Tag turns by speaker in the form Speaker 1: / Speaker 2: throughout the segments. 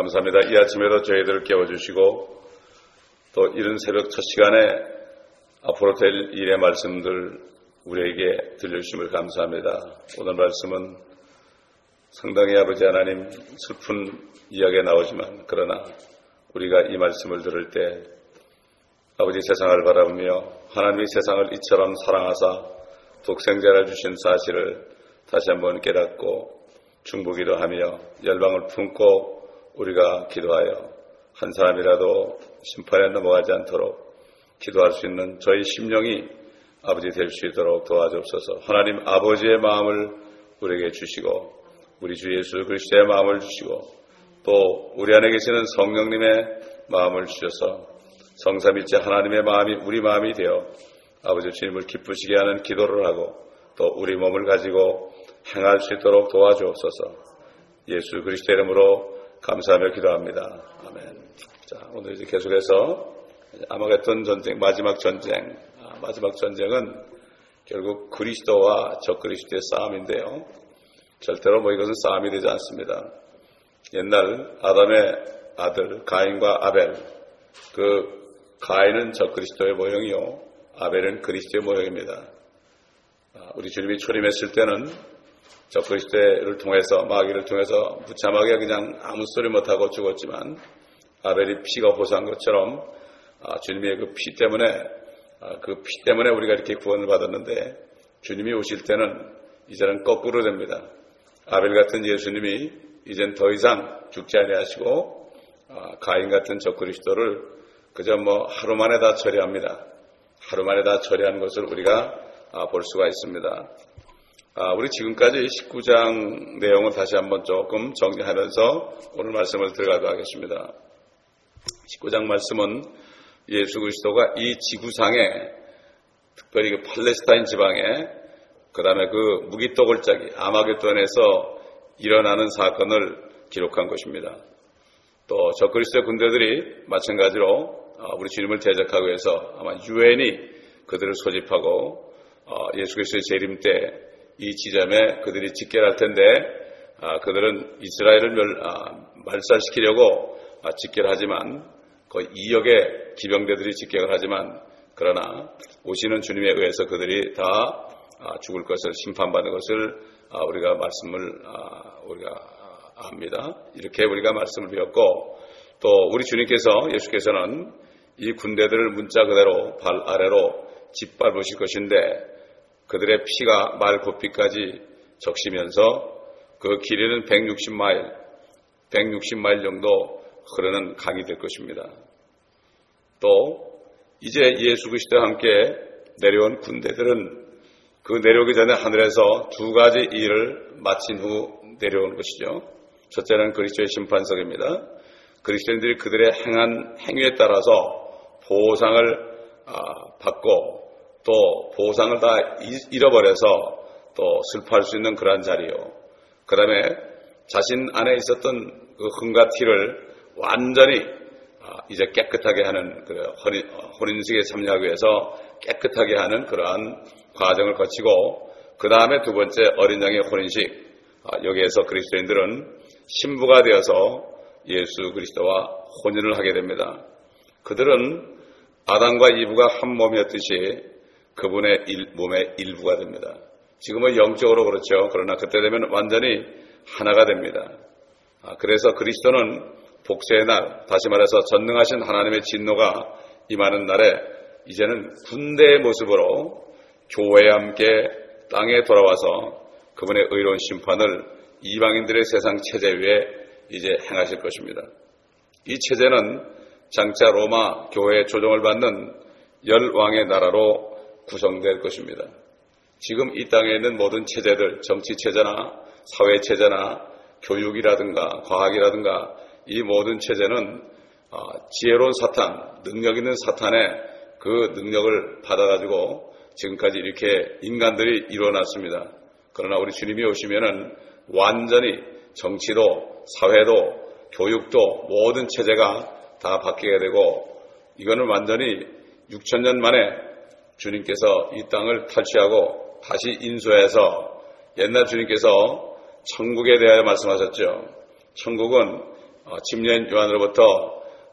Speaker 1: 감사합니다. 이 아침에도 저희들을 깨워주시고 또 이른 새벽 첫 시간에 앞으로 될 일의 말씀들 우리에게 들려주심을 감사합니다. 오늘 말씀은 상당히 아버지 하나님 슬픈 이야기가 나오지만 그러나 우리가 이 말씀을 들을 때 아버지 세상을 바라보며 하나님이 세상을 이처럼 사랑하사 독생자를 주신 사실을 다시 한번 깨닫고 중보기도 하며 열방을 품고 우리가 기도하여 한 사람이라도 심판에 넘어가지 않도록 기도할 수 있는 저희 심령이 아버지 될 수 있도록 도와주옵소서. 하나님 아버지의 마음을 우리에게 주시고 우리 주 예수 그리스도의 마음을 주시고 또 우리 안에 계시는 성령님의 마음을 주셔서 성삼일체 하나님의 마음이 우리 마음이 되어 아버지 주님을 기쁘시게 하는 기도를 하고 또 우리 몸을 가지고 행할 수 있도록 도와주옵소서. 예수 그리스도 이름으로 감사하며 기도합니다. 아멘. 자, 오늘 이제 계속해서 아마겟돈 전쟁, 마지막 전쟁, 아, 마지막 전쟁은 결국 그리스도와 적그리스도의 싸움인데요. 절대로 뭐 이것은 싸움이 되지 않습니다. 옛날 아담의 아들 가인과 아벨, 그 가인은 적그리스도의 모형이요, 아벨은 그리스도의 모형입니다. 아, 우리 주님이 초림했을 때는 저 그리스도를 통해서 마귀를 통해서 무참하게 그냥 아무 소리 못하고 죽었지만 아벨이 피가 호소한 것처럼 아, 주님의 그 피 때문에 아, 그피 때문에 우리가 이렇게 구원을 받았는데 주님이 오실 때는 이제는 거꾸로 됩니다. 아벨 같은 예수님이 이젠 더 이상 죽지 아니하시고 아, 가인 같은 저 그리스도를 그저 뭐 하루 만에 다 처리합니다. 하루 만에 다 처리하는 것을 우리가 볼 수가 있습니다. 아, 우리 지금까지 19장 내용을 다시 한번 조금 정리하면서 오늘 말씀을 들어가도록 하겠습니다. 19장 말씀은 예수 그리스도가 이 지구상에 특별히 그 팔레스타인 지방에 그 다음에 그 무기또골짜기 아마겟돈에서 일어나는 사건을 기록한 것입니다. 또 적그리스도 군대들이 마찬가지로 아, 우리 주님을 대적하기 위해서 아마 유엔이 그들을 소집하고 어, 예수 그리스도의 재림 때 이 지점에 그들이 집결할 텐데 아, 그들은 이스라엘을 멸, 아, 말살시키려고 아, 집결하지만 거의 2억의 기병대들이 집결을 하지만 그러나 오시는 주님에 의해서 그들이 다 아, 죽을 것을 심판받는 것을 아, 우리가 말씀을 아, 우리가 압니다. 이렇게 우리가 말씀을 배웠고 또 우리 주님께서 예수께서는 이 군대들을 문자 그대로 발 아래로 짓밟으실 것인데 그들의 피가 말 고피까지 적시면서 그 길이는 160마일, 160마일 정도 흐르는 강이 될 것입니다. 또 이제 예수 그리스도와 함께 내려온 군대들은 그 내려오기 전에 하늘에서 두 가지 일을 마친 후 내려온 것이죠. 첫째는 그리스도의 심판석입니다. 그리스도인들이 그들의 행한 행위에 따라서 보상을 아, 받고 또 보상을 다 잃어버려서 또 슬퍼할 수 있는 그러한 자리요. 그 다음에 자신 안에 있었던 그 흠과 티를 완전히 아, 이제 깨끗하게 하는 그 혼인식에 참여하기 위해서 깨끗하게 하는 그러한 과정을 거치고 그 다음에 두 번째 어린 양의 혼인식 아, 여기에서 그리스도인들은 신부가 되어서 예수 그리스도와 혼인을 하게 됩니다. 그들은 아담과 이브가 한 몸이었듯이 그분의 일, 몸의 일부가 됩니다. 지금은 영적으로 그렇죠. 그러나 그때 되면 완전히 하나가 됩니다. 아, 그래서 그리스도는 복세의 날, 다시 말해서 전능하신 하나님의 진노가 임하는 날에 이제는 군대의 모습으로 교회와 함께 땅에 돌아와서 그분의 의로운 심판을 이방인들의 세상 체제 위에 이제 행하실 것입니다. 이 체제는 장차 로마 교회의 조정을 받는 열 왕의 나라로 구성될 것입니다. 지금 이 땅에 있는 모든 체제들, 정치 체제나 사회 체제나 교육이라든가 과학이라든가 이 모든 체제는 아, 지혜로운 사탄, 능력 있는 사탄의 그 능력을 받아가지고 지금까지 이렇게 인간들이 일어났습니다. 그러나 우리 주님이 오시면은 완전히 정치도 사회도 교육도 모든 체제가 다 바뀌게 되고 이거는 완전히 6천년 만에 주님께서 이 땅을 탈취하고 다시 인수해서 옛날 주님께서 천국에 대하여 말씀하셨죠. 천국은 어, 집년 요한으로부터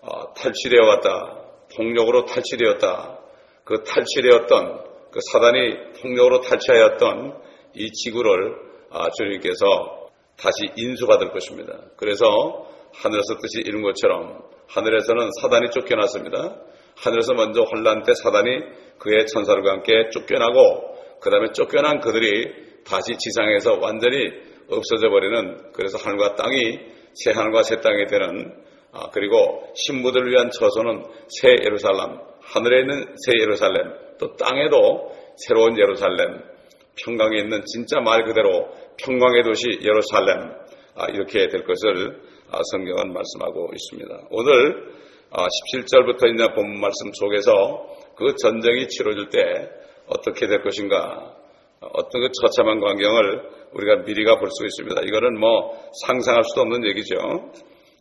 Speaker 1: 어, 탈취되어 왔다. 폭력으로 탈취되었다. 그 탈취되었던 그 사단이 폭력으로 탈취하였던 이 지구를 아, 주님께서 다시 인수받을 것입니다. 그래서 하늘에서 뜻이 이룬 것처럼 하늘에서는 사단이 쫓겨났습니다. 하늘에서 먼저 환란 때 사단이 그의 천사들과 함께 쫓겨나고 그 다음에 쫓겨난 그들이 다시 지상에서 완전히 없어져 버리는 그래서 하늘과 땅이 새 하늘과 새 땅이 되는 아, 그리고 신부들을 위한 처소는 새 예루살렘 하늘에 있는 새 예루살렘 또 땅에도 새로운 예루살렘 평강에 있는 진짜 말 그대로 평강의 도시 예루살렘 아, 이렇게 될 것을 아, 성경은 말씀하고 있습니다. 오늘 17절부터 있는 본문 말씀 속에서 그 전쟁이 치러질 때 어떻게 될 것인가 어떤 그 처참한 광경을 우리가 미리가 볼 수 있습니다. 이거는 뭐 상상할 수도 없는 얘기죠.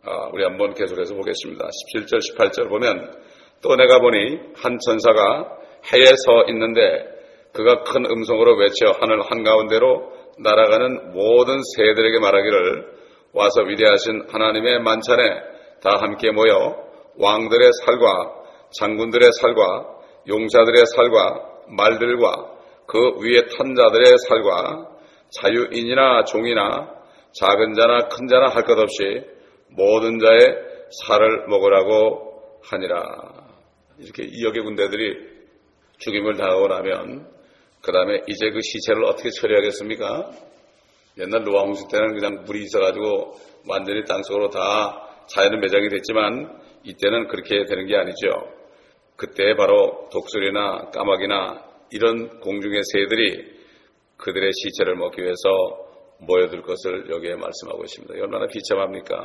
Speaker 1: 아, 우리 한번 계속해서 보겠습니다. 17절, 18절 보면 또 내가 보니 한 천사가 해에 서 있는데 그가 큰 음성으로 외쳐 하늘 한가운데로 날아가는 모든 새들에게 말하기를 와서 위대하신 하나님의 만찬에 다 함께 모여 왕들의 살과 장군들의 살과 용사들의 살과 말들과 그 위에 탄 자들의 살과 자유인이나 종이나 작은 자나 큰 자나 할 것 없이 모든 자의 살을 먹으라고 하니라. 이렇게 이역의 군대들이 죽임을 당하고 나면 그 다음에 이제 그 시체를 어떻게 처리하겠습니까? 옛날 노아 홍수 때는 그냥 물이 있어가지고 완전히 땅속으로 다 자연은 매장이 됐지만 이때는 그렇게 되는 게 아니죠. 그때 바로 독수리나 까마귀나 이런 공중의 새들이 그들의 시체를 먹기 위해서 모여들 것을 여기에 말씀하고 있습니다. 얼마나 비참합니까?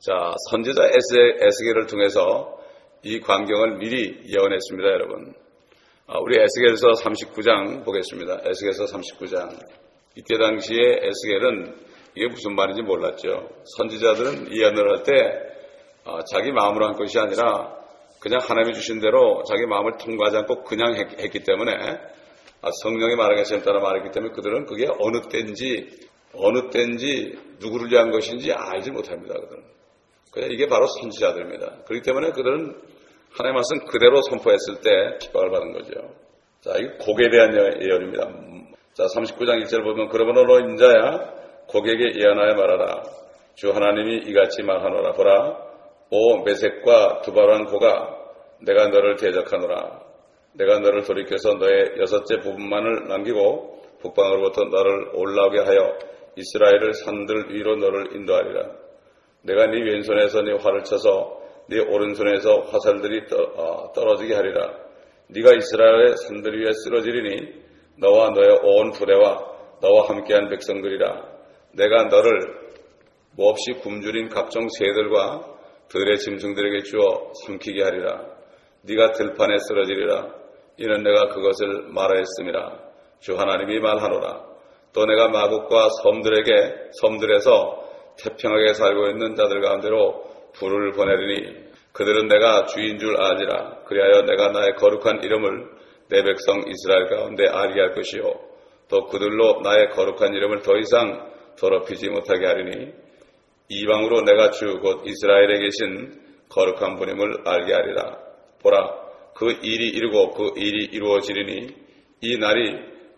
Speaker 1: 자, 선지자 에스겔을 통해서 이 광경을 미리 예언했습니다, 여러분. 아, 우리 에스겔서 39장 보겠습니다. 에스겔서 39장. 이때 당시에 에스겔은 이게 무슨 말인지 몰랐죠. 선지자들은 예언을 할때 아, 자기 마음으로 한 것이 아니라 그냥 하나님이 주신 대로 자기 마음을 통과하지 않고 그냥 했, 기 때문에 아, 성령이 말하겠다는 따라 말했기 때문에 그들은 그게 어느 때인지 어느 때인지 누구를 위한 것인지 알지 못합니다. 그들은. 그냥 이게 바로 선지자들입니다. 그렇기 때문에 그들은 하나님 말씀 그대로 선포했을 때 기박을 받은 거죠. 자, 이 곡에 대한 예언입니다. 자, 39장 1절 보면 그러므로 너 인자야 곡에게 예언하여 말하라. 주 하나님이 이같이 말하노라. 보라 오 메색과 두바란 고가 내가 너를 대적하노라. 내가 너를 돌이켜서 너의 여섯째 부분만을 남기고 북방으로부터 너를 올라오게 하여 이스라엘을 산들 위로 너를 인도하리라. 내가 네 왼손에서 네 활을 쳐서 네 오른손에서 화살들이 어, 떨어지게 하리라. 네가 이스라엘의 산들 위에 쓰러지리니 너와 너의 온 부대와 너와 함께한 백성들이라. 내가 너를 몹시 굶주린 각종 새들과 들의 짐승들에게 주어 삼키게 하리라. 네가 들판에 쓰러지리라. 이는 내가 그것을 말하였음이라. 주 하나님이 말하노라. 또 내가 마국과 섬들에게 섬들에서 태평하게 살고 있는 자들 가운데로 불을 보내리니 그들은 내가 주인 줄 아니라 그리하여 내가 나의 거룩한 이름을 내 백성 이스라엘 가운데 알게 할 것이요 또 그들로 나의 거룩한 이름을 더 이상 더럽히지 못하게 하리니 이방으로 내가 주 곧 이스라엘에 계신 거룩한 분임을 알게 하리라. 보라, 그 일이 이루고 그 일이 이루어지리니 이 날이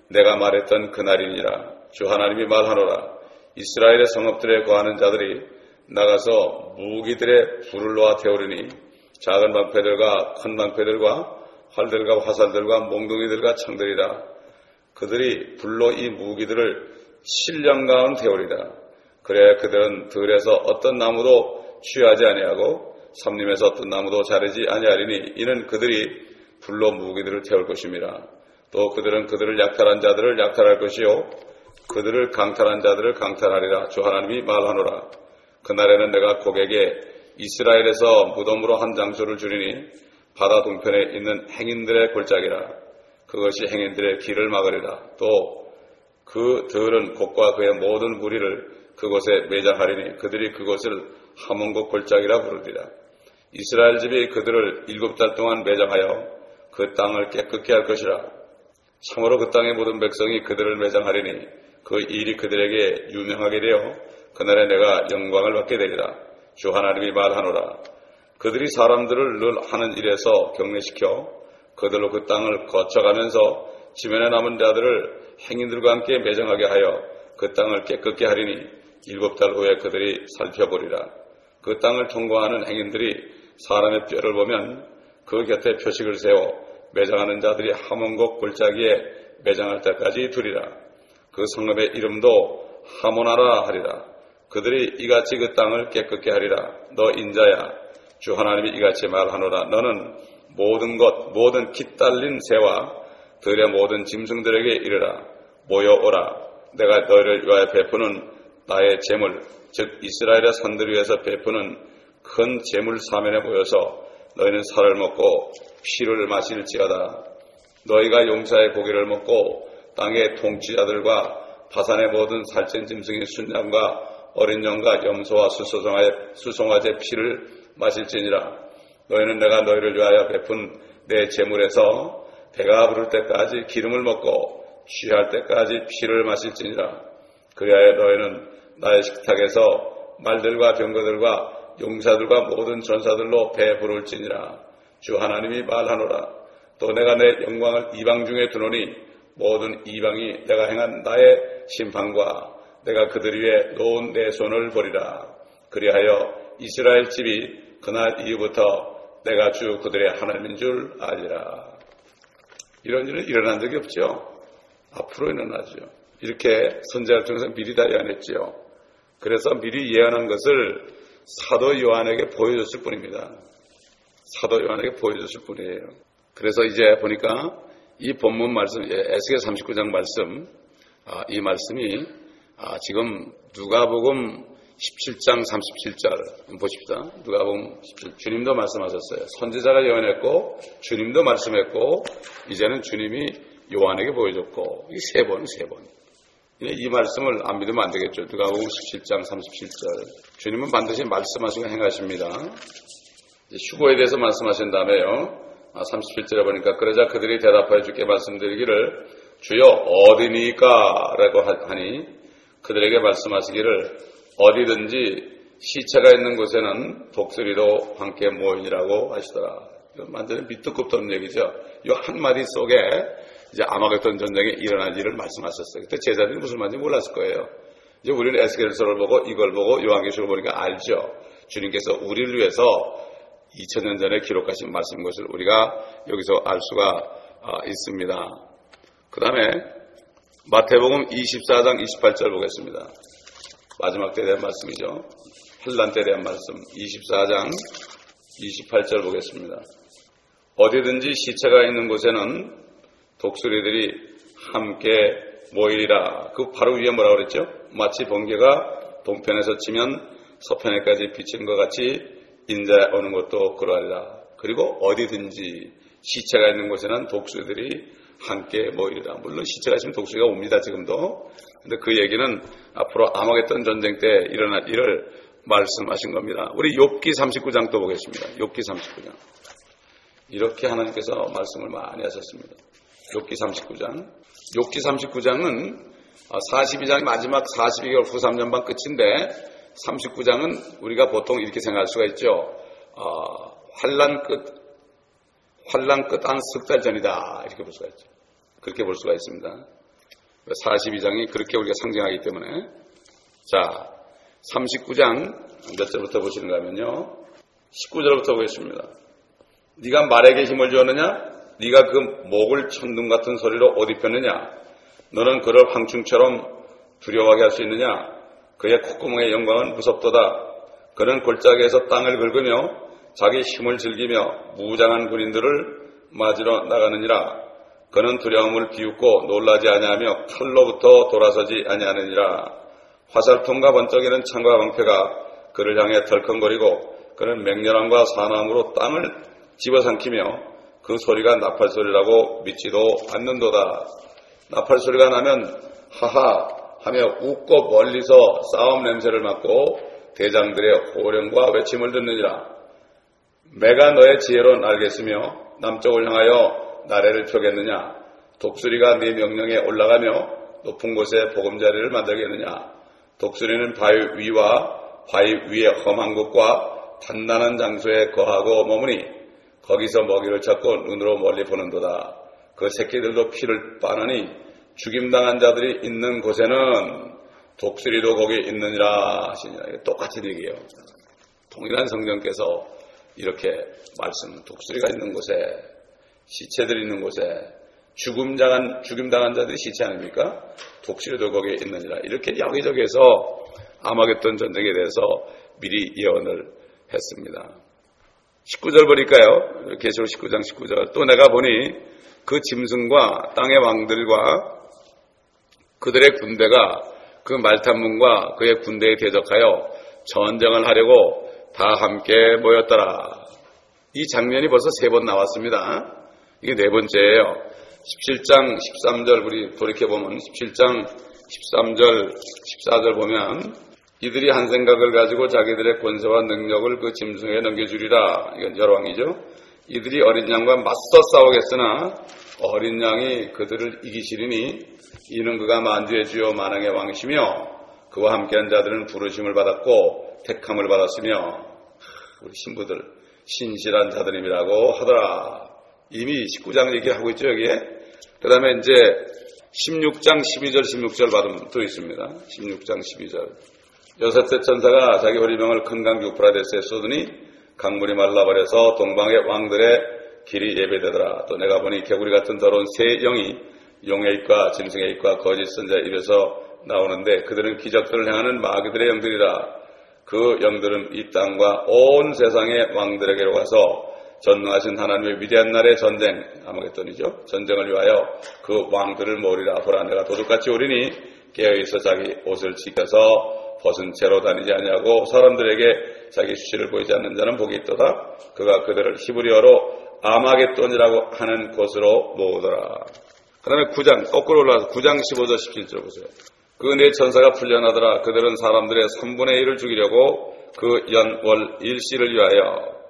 Speaker 1: 내가 말했던 그 날이니라. 주 하나님이 말하노라. 이스라엘의 성읍들에 거하는 자들이 나가서 무기들의 불을 놓아 태우리니 작은 방패들과 큰 방패들과 활들과 화살들과 몽둥이들과 창들이라. 그들이 불로 이 무기들을 실령가운 태우리라. 그래야 그들은 들에서 어떤 나무도 취하지 아니하고 삼림에서 어떤 나무도 자르지 아니하리니 이는 그들이 불로 무기들을 태울 것입니다. 또 그들은 그들을 약탈한 자들을 약탈할 것이요 그들을 강탈한 자들을 강탈하리라 주 하나님이 말하노라. 그날에는 내가 고객에 이스라엘에서 무덤으로 한 장소를 주리니 바다 동편에 있는 행인들의 골짜기라. 그것이 행인들의 길을 막으리라. 또 그 들은 곡과 그의 모든 무리를 그곳에 매장하리니 그들이 그곳을 하몬국 골짜기라 부르리라. 이스라엘 집이 그들을 일곱 달 동안 매장하여 그 땅을 깨끗게 할 것이라. 참으로 그 땅의 모든 백성이 그들을 매장하리니 그 일이 그들에게 유명하게 되어 그날에 내가 영광을 받게 되리라. 주 하나님이 말하노라. 그들이 사람들을 늘 하는 일에서 격례시켜 그들로 그 땅을 거쳐가면서 지면에 남은 자들을 행인들과 함께 매정하게 하여 그 땅을 깨끗게 하리니 일곱 달 후에 그들이 살펴보리라. 그 땅을 통과하는 행인들이 사람의 뼈를 보면 그 곁에 표식을 세워 매장하는 자들이 하몬곡 골짜기에 매장할 때까지 두리라. 그 성읍의 이름도 하모나라 하리라. 그들이 이같이 그 땅을 깨끗게 하리라. 너 인자야. 주 하나님이 이같이 말하노라. 너는 모든 것, 모든 깃달린 새와 들의 모든 짐승들에게 이르라. 모여오라. 내가 너희를 위하여 베푸는 나의 재물, 즉 이스라엘의 산들 위에서 베푸는 큰 재물 사면에 모여서 너희는 살을 먹고 피를 마실지어다. 너희가 용사의 고기를 먹고 땅의 통치자들과 바산의 모든 살찐 짐승의 순양과 어린 양과 염소와 수송아지 피를 마실지니라. 너희는 내가 너희를 위하여 베푼 내 재물에서 배가 부를 때까지 기름을 먹고 취할 때까지 피를 마실지니라. 그리하여 너희는 나의 식탁에서 말들과 병거들과 용사들과 모든 전사들로 배부를지니라. 주 하나님이 말하노라. 또 내가 내 영광을 이방 중에 두노니 모든 이방이 내가 행한 나의 심판과 내가 그들 위에 놓은 내 손을 보리라. 그리하여 이스라엘 집이 그날 이후부터 내가 주 그들의 하나님인 줄 알리라. 이런 일은 일어난 적이 없죠. 앞으로 일어나죠. 이렇게 선제를 통해서 미리 다 예언했지요. 그래서 미리 예언한 것을 사도 요한에게 보여줬을 뿐입니다. 사도 요한에게 보여줬을 뿐이에요. 그래서 이제 보니까 이 본문 말씀, 에스겔 39장 말씀, 아, 이 말씀이 아, 지금 누가복음 17장 37절 보십시다. 누가복음 17, 주님도 말씀하셨어요. 선지자가 예언했고 주님도 말씀했고 이제는 주님이 요한에게 보여줬고 이 세 번, 세 번. 이 말씀을 안 믿으면 안 되겠죠. 누가복음 17장 37절. 주님은 반드시 말씀하시고 행하십니다. 휴고에 대해서 말씀하신 다음에요. 37절에 아, 보니까 그러자 그들이 대답하여 주께 말씀드리기를 주여 어디니까? 라고 하니 그들에게 말씀하시기를 어디든지 시체가 있는 곳에는 독수리도 함께 모이라고 하시더라. 완전히 밑도 끝도 없는 얘기죠. 이 한마디 속에 이제 아마겟돈 전쟁에 일어날 일을 말씀하셨어요. 그때 제자들이 무슨 말인지 몰랐을 거예요. 이제 우리는 에스겔서를 보고 이걸 보고 요한계시를 보니까 알죠. 주님께서 우리를 위해서 2000년 전에 기록하신 말씀인 것을 우리가 여기서 알 수가 아, 있습니다. 그 다음에 마태복음 24장 28절 보겠습니다. 마지막 때에 대한 말씀이죠. 환란 때에 대한 말씀 24장 28절 보겠습니다. 어디든지 시체가 있는 곳에는 독수리들이 함께 모이리라. 그 바로 위에 뭐라 그랬죠? 마치 번개가 동편에서 치면 서편에까지 비치는 것 같이 인자 오는 것도 그러하리라. 그리고 어디든지 시체가 있는 곳에는 독수리들이 함께 모이리라. 물론 시체가 있으면 독수리가 옵니다. 지금도. 근데 그 얘기는 앞으로 아마겟돈 전쟁 때 일어날 일을 말씀하신 겁니다. 우리 욥기 39장 또 보겠습니다. 욥기 39장. 이렇게 하나님께서 말씀을 많이 하셨습니다. 욥기 39장. 욥기 39장은 42장이 마지막 42개월 후 3년 반 끝인데 39장은 우리가 보통 이렇게 생각할 수가 있죠. 어, 환란 끝, 환란 끝 한 석 달 전이다. 이렇게 볼 수가 있죠. 그렇게 볼 수가 있습니다. 42장이 그렇게 우리가 상징하기 때문에 자 39장 몇 절부터 보시는가 하면요 19절부터 보겠습니다. 네가 말에게 힘을 주었느냐? 네가 그 목을 천둥 같은 소리로 옷 입혔느냐? 너는 그를 황충처럼 두려워하게 할 수 있느냐? 그의 콧구멍의 영광은 무섭도다. 그는 골짜기에서 땅을 긁으며 자기 힘을 즐기며 무장한 군인들을 맞으러 나가느니라. 그는 두려움을 비웃고 놀라지 아니하며 칼로부터 돌아서지 아니하느니라. 화살통과 번쩍이는 창과 방패가 그를 향해 덜컹거리고 그는 맹렬함과 사나움으로 땅을 집어삼키며 그 소리가 나팔 소리라고 믿지도 않는도다. 나팔 소리가 나면 하하 하며 웃고 멀리서 싸움 냄새를 맡고 대장들의 호령과 외침을 듣느니라. 매가 너의 지혜로 날겠으며 남쪽을 향하여 나래를 펴겠느냐? 독수리가 네 명령에 올라가며 높은 곳에 보금자리를 만들겠느냐? 독수리는 바위 위와 바위 위에 험한 곳과 단단한 장소에 거하고 머무니 거기서 먹이를 찾고 눈으로 멀리 보는도다. 그 새끼들도 피를 빠느니 죽임당한 자들이 있는 곳에는 독수리도 거기 있느니라 하시니라. 똑같은 얘기예요. 동일한 성경께서 이렇게 말씀, 독수리가 있는 곳에, 시체들이 있는 곳에, 죽음당한, 죽임당한 자들이 시체 아닙니까? 독수리도 거기에 있느니라. 이렇게 여기저기에서 아마겟돈 전쟁에 대해서 미리 예언을 했습니다. 19절 보니까요. 계시록 19장 19절. 또 내가 보니 그 짐승과 땅의 왕들과 그들의 군대가 그 말탄문과 그의 군대에 대적하여 전쟁을 하려고 다 함께 모였더라. 이 장면이 벌써 세 번 나왔습니다. 이게 네 번째예요. 17장 13절 우리 돌이켜 보면 17장 13절 14절 보면 이들이 한 생각을 가지고 자기들의 권세와 능력을 그 짐승에 넘겨주리라. 이건 열왕이죠. 이들이 어린 양과 맞서 싸우겠으나 어린 양이 그들을 이기시리니 이는 그가 만주의 주요 만왕의 왕이시며 그와 함께한 자들은 부르심을 받았고 택함을 받았으며 우리 신부들 신실한 자들임이라고 하더라. 이미 19장 얘기하고 있죠 여기에. 그 다음에 이제 16장 12절 16절 받으면 또 있습니다. 16장 12절. 여섯째 천사가 자기 허리병을 큰 강 유프라데스에 쏟으니 강물이 말라버려서 동방의 왕들의 길이 예배되더라. 또 내가 보니 개구리 같은 더러운 새 영이 용의 입과 짐승의 입과 거짓 선자 입에서 나오는데 그들은 기적들을 행하는 마귀들의 영들이라. 그 영들은 이 땅과 온 세상의 왕들에게로 가서 전능하신 하나님의 위대한 날의 전쟁, 아마겟돈이죠. 전쟁을 위하여 그 왕들을 모으리라. 보라 내가 도둑같이 오리니 깨어있어 자기 옷을 지켜서 벗은 채로 다니지 아니하고 사람들에게 자기 수치를 보이지 않는 자는 복이 있도다. 그가 그들을 히브리어로 아마겟돈이라고 하는 곳으로 모으더라. 그 다음에 9장, 거꾸로 올라와서 9장 15절 17절 보세요. 그네 천사가 풀려나더라. 그들은 사람들의 3분의 1을 죽이려고 그 연월 일시를 위하여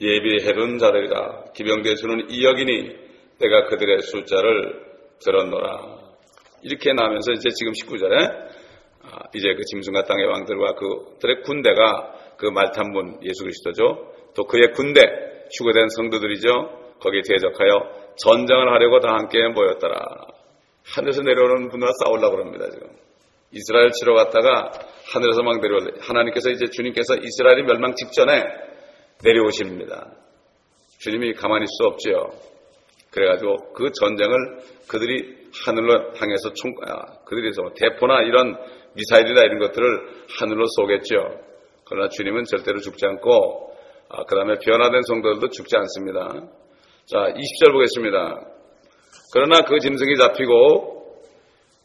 Speaker 1: 예비해둔 자들이다. 기병대 수는 이여기니 내가 그들의 숫자를 들었노라. 이렇게 나면서 이제 지금 19절에 아, 이제 그 짐승과 땅의 왕들과 그들의 군대가 그 말탄문 예수 그리스도죠. 또 그의 군대 휴거된 성도들이죠. 거기에 대적하여 전쟁을 하려고 다 함께 모였더라. 하늘에서 내려오는 분들과 싸우려고 합니다, 지금. 이스라엘 치러 갔다가 하늘에서 막 내려올, 하나님께서 이제 주님께서 이스라엘이 멸망 직전에 내려오십니다. 주님이 가만히 있을 수 없지요. 그래가지고 그 전쟁을 그들이 하늘로 향해서 총, 아, 그들이 대포나 이런 미사일이나 이런 것들을 하늘로 쏘겠죠. 그러나 주님은 절대로 죽지 않고, 아, 그 다음에 변화된 성도들도 죽지 않습니다. 자, 20절 보겠습니다. 그러나 그 짐승이 잡히고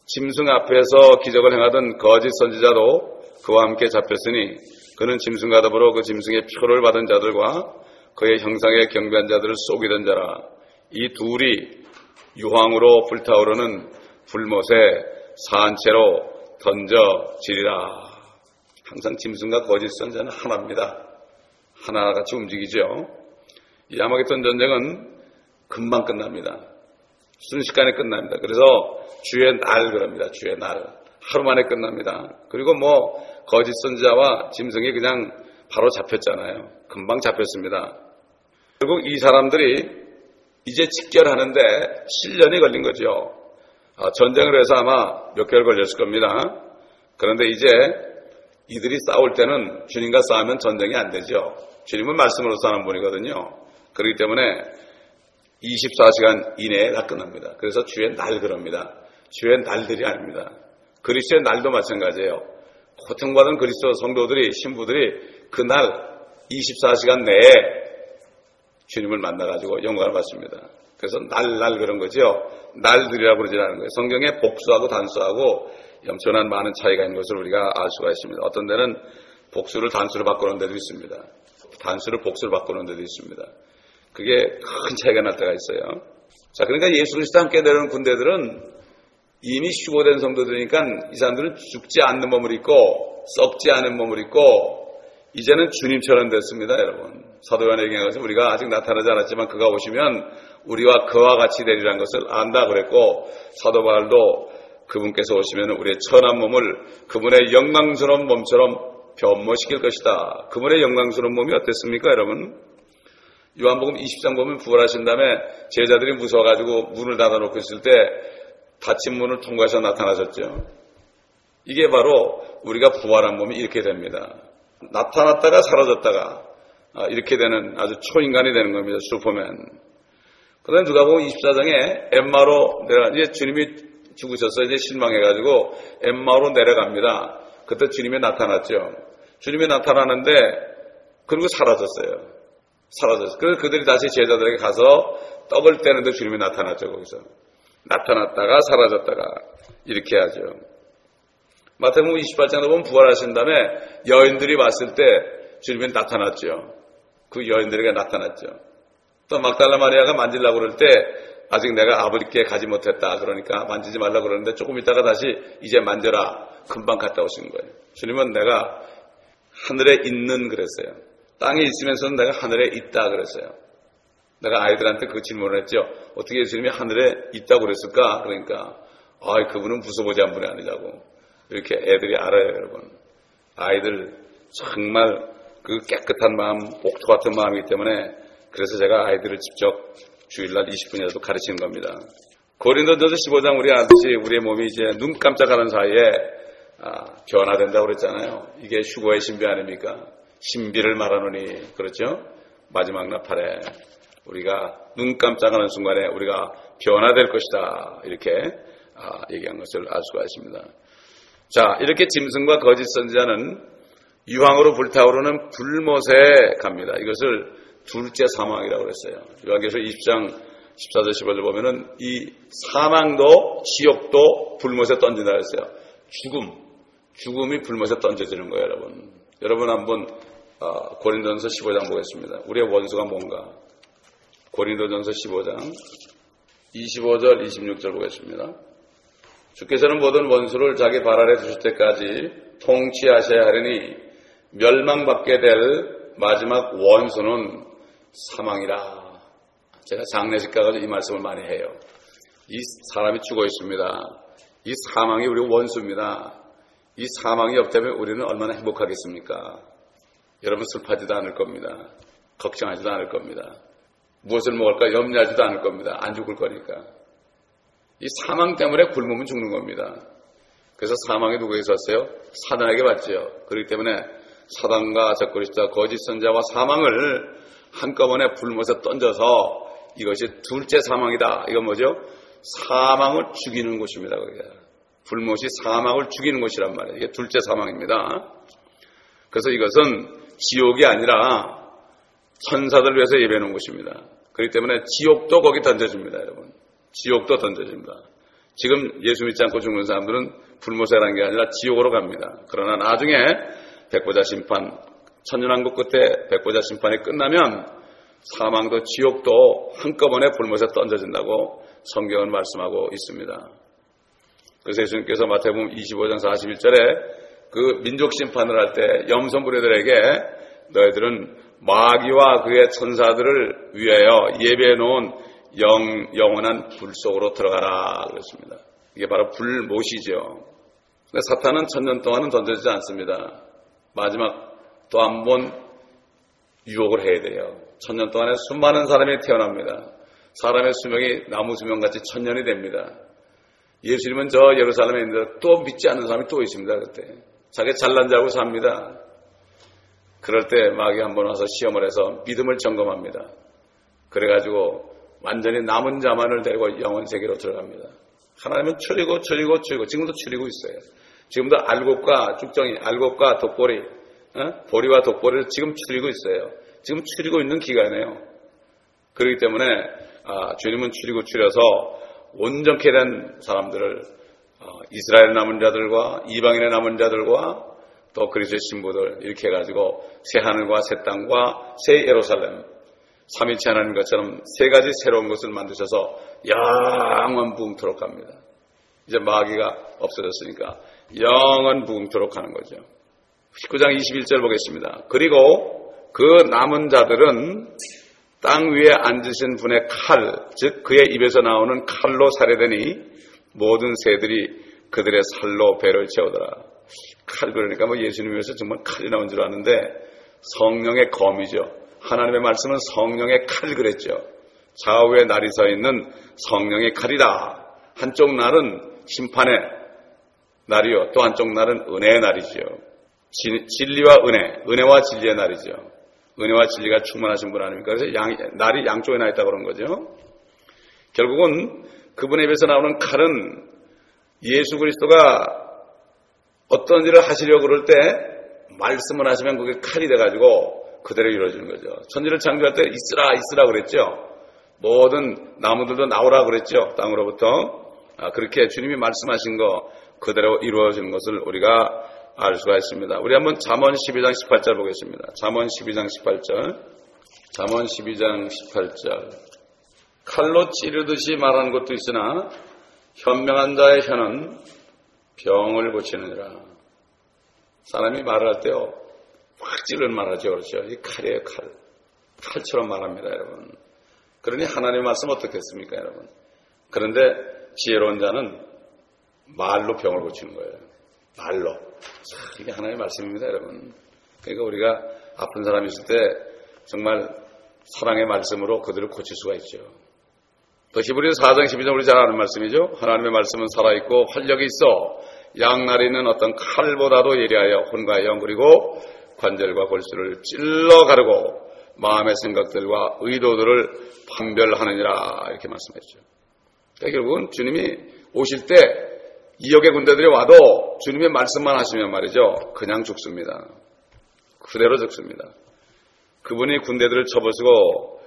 Speaker 1: 짐승 앞에서 기적을 행하던 거짓 선지자도 그와 함께 잡혔으니 그는 짐승과 더불어 그 짐승의 표를 받은 자들과 그의 형상에 경배한 자들을 속이던 자라 이 둘이 유황으로 불타오르는 불못에 산채로 던져지리라 항상 짐승과 거짓 선자는 하나입니다 하나같이 움직이죠 이 아마겟돈 전쟁은 금방 끝납니다 순식간에 끝납니다. 그래서 주의 날 그럽니다. 주의 날. 하루 만에 끝납니다. 그리고 뭐 거짓 선지자와 짐승이 그냥 바로 잡혔잖아요. 금방 잡혔습니다. 결국 이 사람들이 이제 직결하는데 7년이 걸린 거죠. 아, 전쟁을 해서 아마 몇 개월 걸렸을 겁니다. 그런데 이제 이들이 싸울 때는 주님과 싸우면 전쟁이 안 되죠. 주님은 말씀으로 사는 분이거든요. 그렇기 때문에 24시간 이내에 다 끝납니다. 그래서 주의 날 그럽니다. 주의 날들이 아닙니다. 그리스도의 날도 마찬가지예요. 고통받은 그리스도 성도들이 신부들이 그날 24시간 내에 주님을 만나가지고 영광을 받습니다. 그래서 날, 날 그런 거죠. 날들이라고 그러지 않은 거예요. 성경에 복수하고 단수하고 엄청난 많은 차이가 있는 것을 우리가 알 수가 있습니다. 어떤 데는 복수를 단수로 바꾸는 데도 있습니다. 단수를 복수로 바꾸는 데도 있습니다. 그게 큰 차이가 날 때가 있어요. 자, 그러니까 예수 그리스도 함께 내려오는 군대들은 이미 휴고된 성도들이니까 이 사람들은 죽지 않는 몸을 입고 썩지 않은 몸을 입고 이제는 주님처럼 됐습니다, 여러분. 사도요한의 얘기해서 우리가 아직 나타나지 않았지만 그가 오시면 우리와 그와 같이 되리라는 것을 안다 그랬고 사도 바울도 그분께서 오시면 우리의 천한 몸을 그분의 영광스러운 몸처럼 변모시킬 것이다. 그분의 영광스러운 몸이 어땠습니까, 여러분? 요한복음 20장 보면 부활하신 다음에 제자들이 무서워가지고 문을 닫아놓고 있을 때 닫힌 문을 통과해서 나타나셨죠. 이게 바로 우리가 부활한 몸이 이렇게 됩니다. 나타났다가 사라졌다가 아, 이렇게 되는 아주 초인간이 되는 겁니다. 슈퍼맨. 그 다음에 누가 보면 24장에 엠마로 내려, 이제 주님이 죽으셨어요. 이제 실망해가지고 엠마로 내려갑니다. 그때 주님이 나타났죠. 주님이 나타나는데, 그리고 사라졌어요. 사라졌어요. 그래서 그들이 다시 제자들에게 가서 떡을 떼는데 주님이 나타났죠, 거기서. 나타났다가 사라졌다가, 이렇게 하죠. 마태복음 28장에 보면 부활하신 다음에 여인들이 봤을 때 주님이 나타났죠. 그 여인들에게 나타났죠. 또 막달라 마리아가 만질라고 그럴 때 아직 내가 아버지께 가지 못했다. 그러니까 만지지 말라 그러는데 조금 있다가 다시 이제 만져라. 금방 갔다 오신 거예요. 주님은 내가 하늘에 있는 그랬어요. 땅에 있으면서는 내가 하늘에 있다 그랬어요. 내가 아이들한테 그 질문을 했죠. 어떻게 주님이 하늘에 있다고 그랬을까? 그러니까 아, 그분은 부숴보지않은 분이 아니라고. 이렇게 애들이 알아요, 여러분. 아이들 정말 그 깨끗한 마음, 옥토 같은 마음이기 때문에 그래서 제가 아이들을 직접 주일날 20분이라도 가르치는 겁니다. 고린도전서 15장 우리 아듯이 우리의 몸이 이제 눈 깜짝하는 사이에 아, 변화된다고 그랬잖아요. 이게 휴거의 신비 아닙니까? 신비를 말하노니 그렇죠? 마지막 나팔에 우리가 눈 깜짝하는 순간에 우리가 변화될 것이다 이렇게 아, 얘기한 것을 알 수가 있습니다. 자 이렇게 짐승과 거짓 선지자는 유황으로 불타오르는 불못에 갑니다. 이것을 둘째 사망이라고 그랬어요. 요한계서 20장 14절 15절 보면은 이 사망도 지옥도 불못에 던진다 그랬어요. 죽음, 죽음이 불못에 던져지는 거예요, 여러분. 여러분 한번 어, 고린도전서 15장 보겠습니다. 우리의 원수가 뭔가? 고린도전서 15장 25절 26절 보겠습니다. 주께서는 모든 원수를 자기 발 아래 두실 때까지 통치하셔야 하려니 멸망받게 될 마지막 원수는 사망이라. 제가 장례식 가서 이 말씀을 많이 해요. 이 사람이 죽어 있습니다. 이 사망이 우리 원수입니다. 이 사망이 없다면 우리는 얼마나 행복하겠습니까? 여러분 슬퍼하지도 않을 겁니다. 걱정하지도 않을 겁니다. 무엇을 먹을까 염려하지도 않을 겁니다. 안 죽을 거니까. 이 사망 때문에 굶으면 죽는 겁니다. 그래서 사망이 누구에게 있었어요? 사단에게 받죠. 그렇기 때문에 사단과 적그리스도와 거짓 선자와 사망을 한꺼번에 불못에 던져서 이것이 둘째 사망이다. 이건 뭐죠? 사망을 죽이는 곳입니다. 거기가. 불못이 사망을 죽이는 곳이란 말이에요. 이게 둘째 사망입니다. 그래서 이것은 지옥이 아니라 천사들 위해서 예배해 놓은 곳입니다. 그렇기 때문에 지옥도 거기 던져집니다, 여러분. 지옥도 던져집니다. 지금 예수 믿지 않고 죽는 사람들은 불못에라는 게 아니라 지옥으로 갑니다. 그러나 나중에 백보자 심판, 천년왕국 끝에 백보자 심판이 끝나면 사망도 지옥도 한꺼번에 불못에 던져진다고 성경은 말씀하고 있습니다. 그래서 예수님께서 마태복음 25장 41절에 그 민족 심판을 할 때 염소부리들에게 너희들은 마귀와 그의 천사들을 위하여 예배해 놓은 영, 영원한 불 속으로 들어가라 그랬습니다. 이게 바로 불못이죠. 사탄은 천년 동안은 던져지지 않습니다. 마지막 또 한 번 유혹을 해야 돼요. 천년 동안에 수많은 사람이 태어납니다. 사람의 수명이 나무 수명같이 천년이 됩니다. 예수님은 저 예루살렘에 있는데 또 믿지 않는 사람이 또 있습니다. 그때 자기 잘난 자고 삽니다. 그럴 때 마귀 한번 와서 시험을 해서 믿음을 점검합니다. 그래가지고 완전히 남은 자만을 데리고 영원 세계로 들어갑니다. 하나님은 추리고 추리고 추리고 지금도 추리고 있어요. 지금도 알곡과 쭉정이, 알곡과 독보리, 어? 보리와 독보리를 지금 추리고 있어요. 지금 추리고 있는 기간이에요. 그렇기 때문에 아, 주님은 추리고 추려서 온전케 된 사람들을 어, 이스라엘 남은 자들과 이방인의 남은 자들과 또 그리스의 신부들 이렇게 해가지고 새 하늘과 새 땅과 새 예루살렘 삼일체 하나님 것처럼 세 가지 새로운 것을 만드셔서 영원 부흥토록 합니다. 이제 마귀가 없어졌으니까 영원 부흥토록 하는 거죠. 19장 21절 보겠습니다. 그리고 그 남은 자들은 땅 위에 앉으신 분의 칼, 즉 그의 입에서 나오는 칼로 살해되니 모든 새들이 그들의 살로 배를 채우더라. 칼 그러니까 뭐 예수님에서 정말 칼이 나온 줄 아는데 성령의 검이죠. 하나님의 말씀은 성령의 칼 그랬죠. 좌우에 날이 서 있는 성령의 칼이다. 한쪽 날은 심판의 날이요. 또 한쪽 날은 은혜의 날이죠. 진리와 은혜, 은혜와 진리의 날이죠. 은혜와 진리가 충만하신 분 아닙니까? 그래서 양, 날이 양쪽에 나 있다 그런 거죠. 결국은 그분의 입에서 나오는 칼은 예수 그리스도가 어떤 일을 하시려고 그럴 때 말씀을 하시면 그게 칼이 돼가지고 그대로 이루어지는 거죠. 천지를 창조할 때 있으라 있으라 그랬죠. 모든 나무들도 나오라 그랬죠. 땅으로부터 아, 그렇게 주님이 말씀하신 거 그대로 이루어지는 것을 우리가 알 수가 있습니다. 우리 한번 잠언 12장 18절 보겠습니다. 잠언 12장 18절. 잠언 12장 18절. 칼로 찌르듯이 말하는 것도 있으나 현명한 자의 혀는 병을 고치느니라. 사람이 말을 할 때요, 확 찌르는 말하죠. 그렇죠. 이 칼이에요, 칼. 칼처럼 말합니다, 여러분. 그러니 하나님의 말씀 어떻겠습니까, 여러분? 그런데 지혜로운 자는 말로 병을 고치는 거예요. 말로. 이게 하나님의 말씀입니다, 여러분. 그러니까 우리가 아픈 사람이 있을 때 정말 사랑의 말씀으로 그들을 고칠 수가 있죠. 또 히브리서 4장 12절 우리 잘 아는 말씀이죠. 하나님의 말씀은 살아있고 활력이 있어 양날이는 어떤 칼보다도 예리하여 혼과 영 그리고 관절과 골수를 찔러 가르고 마음의 생각들과 의도들을 판별하느니라 이렇게 말씀했죠. 그러니까 결국은 주님이 오실 때 이역의 군대들이 와도 주님의 말씀만 하시면 말이죠. 그냥 죽습니다. 그대로 죽습니다. 그분이 군대들을 쳐부수고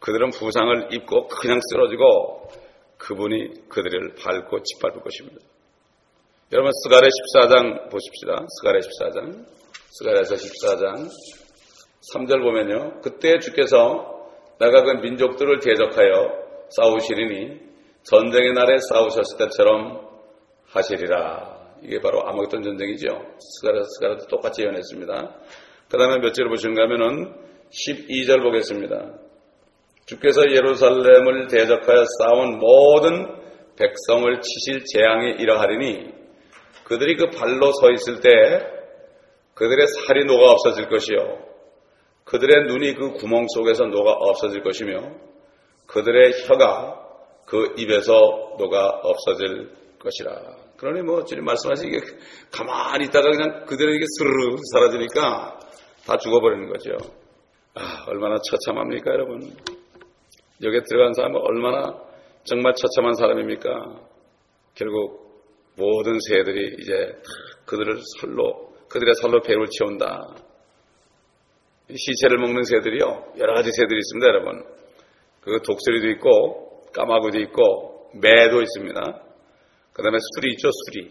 Speaker 1: 그들은 부상을 입고 그냥 쓰러지고 그분이 그들을 밟고 짓밟을 것입니다. 여러분 스가랴 14장 보십시다. 스가랴 14장. 스가랴서 14장 3절 보면요. 그때 주께서 내가 그 민족들을 대적하여 싸우시리니 전쟁의 날에 싸우셨을 때처럼 하시리라. 이게 바로 아마겟돈 전쟁이죠. 스가랴 스가랴도 똑같이 예언했습니다. 그 다음에 몇절 보시는가 하면은 12절 보겠습니다. 주께서 예루살렘을 대적하여 싸운 모든 백성을 치실 재앙이 이러하리니 그들이 그 발로 서 있을 때 그들의 살이 녹아 없어질 것이요. 그들의 눈이 그 구멍 속에서 녹아 없어질 것이며 그들의 혀가 그 입에서 녹아 없어질 것이라. 그러니 뭐 주님 말씀하시기에 가만히 있다가 그냥 그들에게 스르르 사라지니까 다 죽어버리는 거죠. 아, 얼마나 처참합니까, 여러분? 여기에 들어간 사람은 얼마나 정말 처참한 사람입니까? 결국 모든 새들이 이제 그들을 살로, 그들의 살로 배를 채운다. 시체를 먹는 새들이요. 여러 가지 새들이 있습니다, 여러분. 그 독수리도 있고, 까마귀도 있고, 매도 있습니다. 그 다음에 수리 있죠, 수리.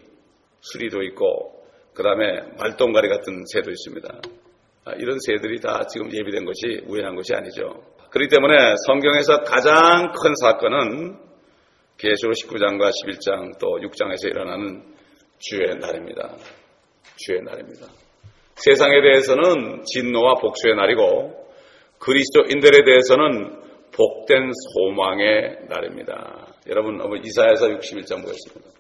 Speaker 1: 수리도 있고, 그 다음에 말똥가리 같은 새도 있습니다. 아, 이런 새들이 다 지금 예비된 것이 우연한 것이 아니죠. 그렇기 때문에 성경에서 가장 큰 사건은 계시록 19장과 11장 또 6장에서 일어나는 주의 날입니다. 주의 날입니다. 세상에 대해서는 진노와 복수의 날이고 그리스도인들에 대해서는 복된 소망의 날입니다. 여러분 이사야서 61장 보겠습니다.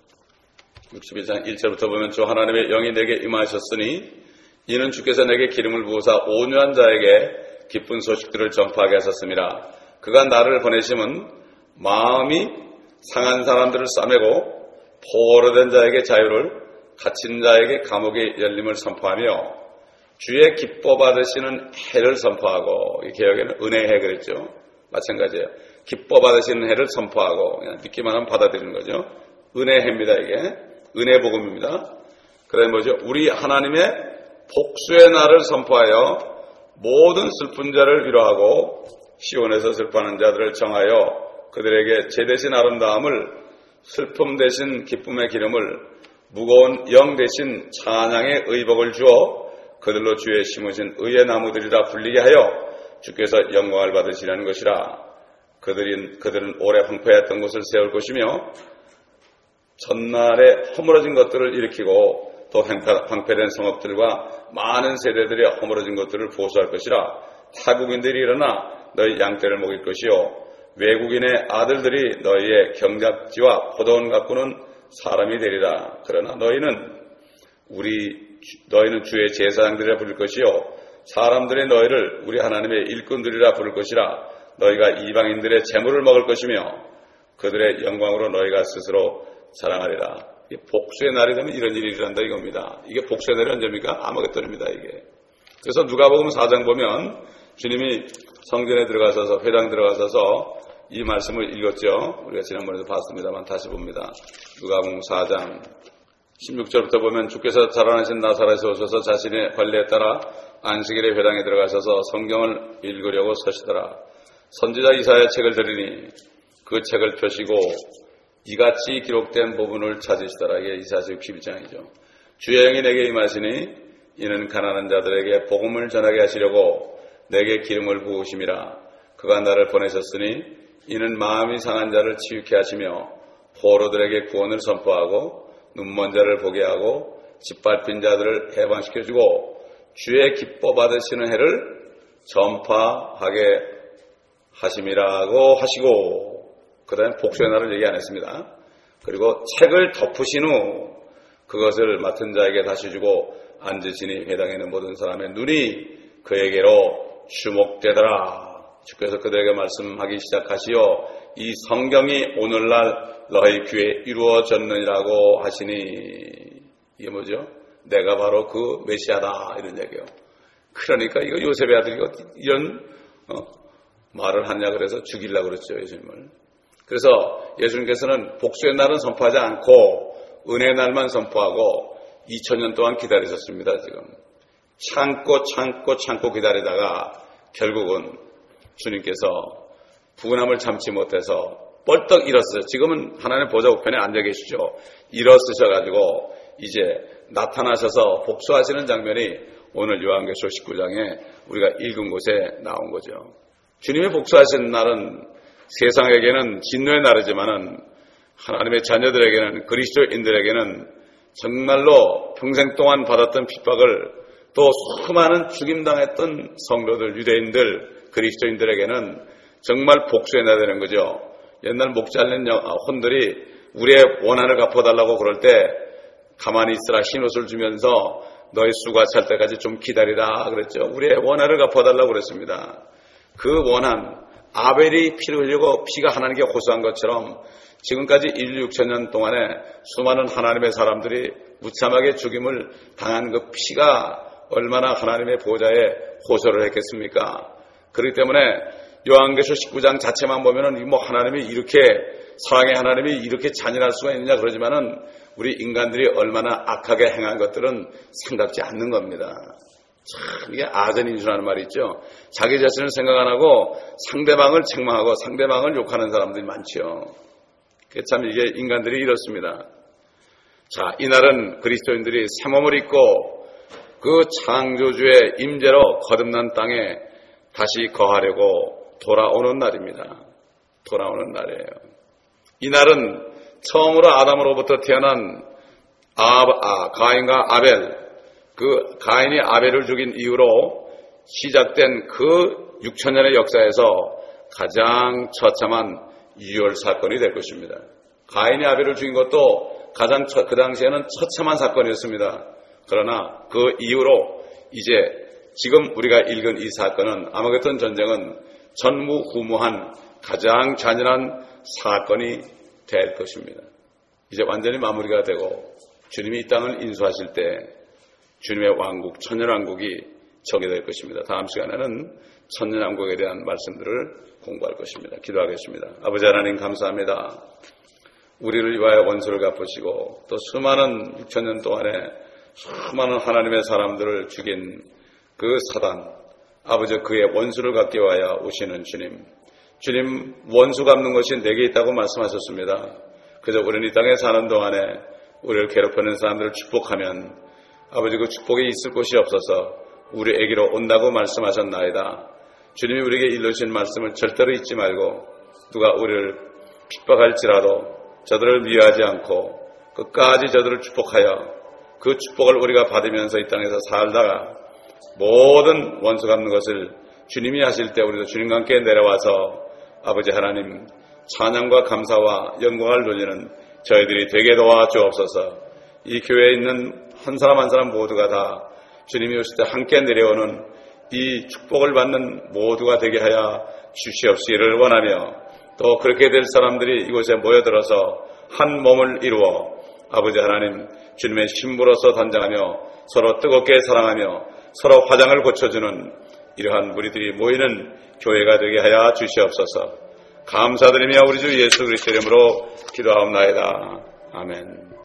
Speaker 1: 61장 1절부터 보면 주 하나님의 영이 내게 임하셨으니 이는 주께서 내게 기름을 부으사 온유한 자에게 기쁜 소식들을 전파하게 하셨습니다. 그가 나를 보내심은 마음이 상한 사람들을 싸매고 포로된 자에게 자유를 갇힌 자에게 감옥의 열림을 선포하며 주의 기뻐 받으시는 해를 선포하고 이 개혁에는 은혜해 그랬죠. 마찬가지예요. 기뻐 받으시는 해를 선포하고 그냥 믿기만 하면 받아들이는 거죠. 은혜 해입니다 이게 은혜 복음입니다. 그래 뭐죠? 우리 하나님의 복수의 날을 선포하여 모든 슬픈 자를 위로하고 시온에서 슬퍼하는 자들을 정하여 그들에게 제 대신 아름다움을 슬픔 대신 기쁨의 기름을 무거운 영 대신 찬양의 의복을 주어 그들로 주의 심으신 의의 나무들이라 불리게 하여 주께서 영광을 받으시라는 것이라 그들은, 그들은 오래 황폐했던 곳을 세울 것이며 전날에 허물어진 것들을 일으키고 또 황폐 된 성읍들과 많은 세대들이 허물어진 것들을 보수할 것이라 타국인들이 일어나 너희 양떼를 먹일 것이요. 외국인의 아들들이 너희의 경작지와 포도원 가꾸는 사람이 되리라. 그러나 너희는 우리 너희는 주의 제사장들이라 부를 것이요. 사람들의 너희를 우리 하나님의 일꾼들이라 부를 것이라 너희가 이방인들의 재물을 먹을 것이며 그들의 영광으로 너희가 스스로 자랑하리라. 복수의 날이 되면 이런 일이 일어난다 이겁니다. 이게 복수의 날이 언제입니까? 아마겟돈입니다 이게. 그래서 누가 보면 사장 보면 주님이 성전에 들어가셔서 회당 들어가셔서 이 말씀을 읽었죠. 우리가 지난번에도 봤습니다만 다시 봅니다. 누가복음 4장 16절부터 보면 주께서 자라나신 나사렛에 오셔서 자신의 관례에 따라 안식일에 회당에 들어가셔서 성경을 읽으려고 서시더라. 선지자 이사의 책을 들으니 그 책을 펴시고 이같이 기록된 부분을 찾으시더라. 이게 이사서 61장이죠. 주의 영이 내게 임하시니 이는 가난한 자들에게 복음을 전하게 하시려고 내게 기름을 부으심이라. 그가 나를 보내셨으니 이는 마음이 상한 자를 치유케 하시며 포로들에게 구원을 선포하고 눈먼 자를 보게 하고 짓밟힌 자들을 해방시켜주고 주의 기뻐 받으시는 해를 전파하게 하심이라고 하시고 그 다음에 복수의 날을 얘기 안 했습니다. 그리고 책을 덮으신 후 그것을 맡은 자에게 다시 주고 앉으시니 회당에 있는 모든 사람의 눈이 그에게로 주목되더라. 주께서 그들에게 말씀하기 시작하시어 이 성경이 오늘날 너희 귀에 이루어졌느니라고 하시니 이게 뭐죠? 내가 바로 그 메시아다 이런 얘기요. 그러니까 이거 요셉의 아들이 이런 어, 말을 하냐 그래서 죽이려고 그랬죠 예수님을. 그래서 예수님께서는 복수의 날은 선포하지 않고 은혜의 날만 선포하고 2000년 동안 기다리셨습니다 지금. 참고 참고 참고 기다리다가 결국은 주님께서 부근함을 참지 못해서 뻘떡 일었어요. 지금은 하나님 보좌 우편에 앉아 계시죠. 일어서셔가지고 이제 나타나셔서 복수하시는 장면이 오늘 요한계시록 19장에 우리가 읽은 곳에 나온 거죠. 주님의 복수하신 날은 세상에게는 진노의 날이지만은 하나님의 자녀들에게는 그리스도인들에게는 정말로 평생 동안 받았던 핍박을 또 수많은 죽임당했던 성도들, 유대인들, 그리스도인들에게는 정말 복수해 놔야 되는 거죠. 옛날 목 잘린 혼들이 우리의 원한을 갚아달라고 그럴 때 가만히 있으라 흰옷을 주면서 너의 수가 찰 때까지 좀 기다리라 그랬죠. 우리의 원한을 갚아달라고 그랬습니다. 그 원한, 아벨이 피를 흘리고 피가 하나님께 호소한 것처럼 지금까지 1, 6천 년 동안에 수많은 하나님의 사람들이 무참하게 죽임을 당한 그 피가 얼마나 하나님의 보좌에 호소를 했겠습니까? 그렇기 때문에 요한계시록 19장 자체만 보면은 뭐 하나님이 이렇게 사랑의 하나님이 이렇게 잔인할 수가 있느냐 그러지만은 우리 인간들이 얼마나 악하게 행한 것들은 생각지 않는 겁니다. 참 이게 아전인수라는 말이 있죠. 자기 자신을 생각 안 하고 상대방을 책망하고 상대방을 욕하는 사람들이 많죠. 참 이게 인간들이 이렇습니다. 자, 이날은 그리스도인들이 새 몸을 입고 그 창조주의 임재로 거듭난 땅에 다시 거하려고 돌아오는 날입니다. 돌아오는 날이에요. 이날은 처음으로 아담으로부터 태어난 아, 아, 가인과 아벨, 그 가인이 아벨을 죽인 이후로 시작된 그 6천 년의 역사에서 가장 처참한 유혈 사건이 될 것입니다. 가인이 아벨을 죽인 것도 가장 처, 그 당시에는 처참한 사건이었습니다. 그러나 그 이후로 이제 지금 우리가 읽은 이 사건은 아마겟돈 전쟁은 전무후무한 가장 잔인한 사건이 될 것입니다. 이제 완전히 마무리가 되고 주님이 이 땅을 인수하실 때 주님의 왕국, 천년왕국이 정의될 것입니다. 다음 시간에는 천년왕국에 대한 말씀들을 공부할 것입니다. 기도하겠습니다. 아버지 하나님 감사합니다. 우리를 위하여 원수를 갚으시고 또 수많은 6천년 동안에 수많은 하나님의 사람들을 죽인 그 사단 아버지 그의 원수를 갚기 위하여 오시는 주님 주님 원수 갚는 것이 내게 있다고 말씀하셨습니다. 그저 우리는 이 땅에 사는 동안에 우리를 괴롭히는 사람들을 축복하면 아버지 그 축복이 있을 곳이 없어서 우리에게로 온다고 말씀하셨나이다. 주님이 우리에게 일러주신 말씀을 절대로 잊지 말고 누가 우리를 핍박할지라도 저들을 미워하지 않고 끝까지 저들을 축복하여 그 축복을 우리가 받으면서 이 땅에서 살다가 모든 원수 갚는 것을 주님이 하실 때 우리도 주님과 함께 내려와서 아버지 하나님 찬양과 감사와 영광을 돌리는 저희들이 되게 도와 주옵소서 이 교회에 있는 한 사람 한 사람 모두가 다 주님이 오실 때 함께 내려오는 이 축복을 받는 모두가 되게 하여 주시옵시기를 원하며 또 그렇게 될 사람들이 이곳에 모여들어서 한 몸을 이루어 아버지 하나님 주님의 신부로서 단장하며 서로 뜨겁게 사랑하며 서로 화장을 고쳐주는 이러한 무리들이 모이는 교회가 되게 하여 주시옵소서 감사드리며 우리 주 예수 그리스도 이름으로 기도하옵나이다. 아멘.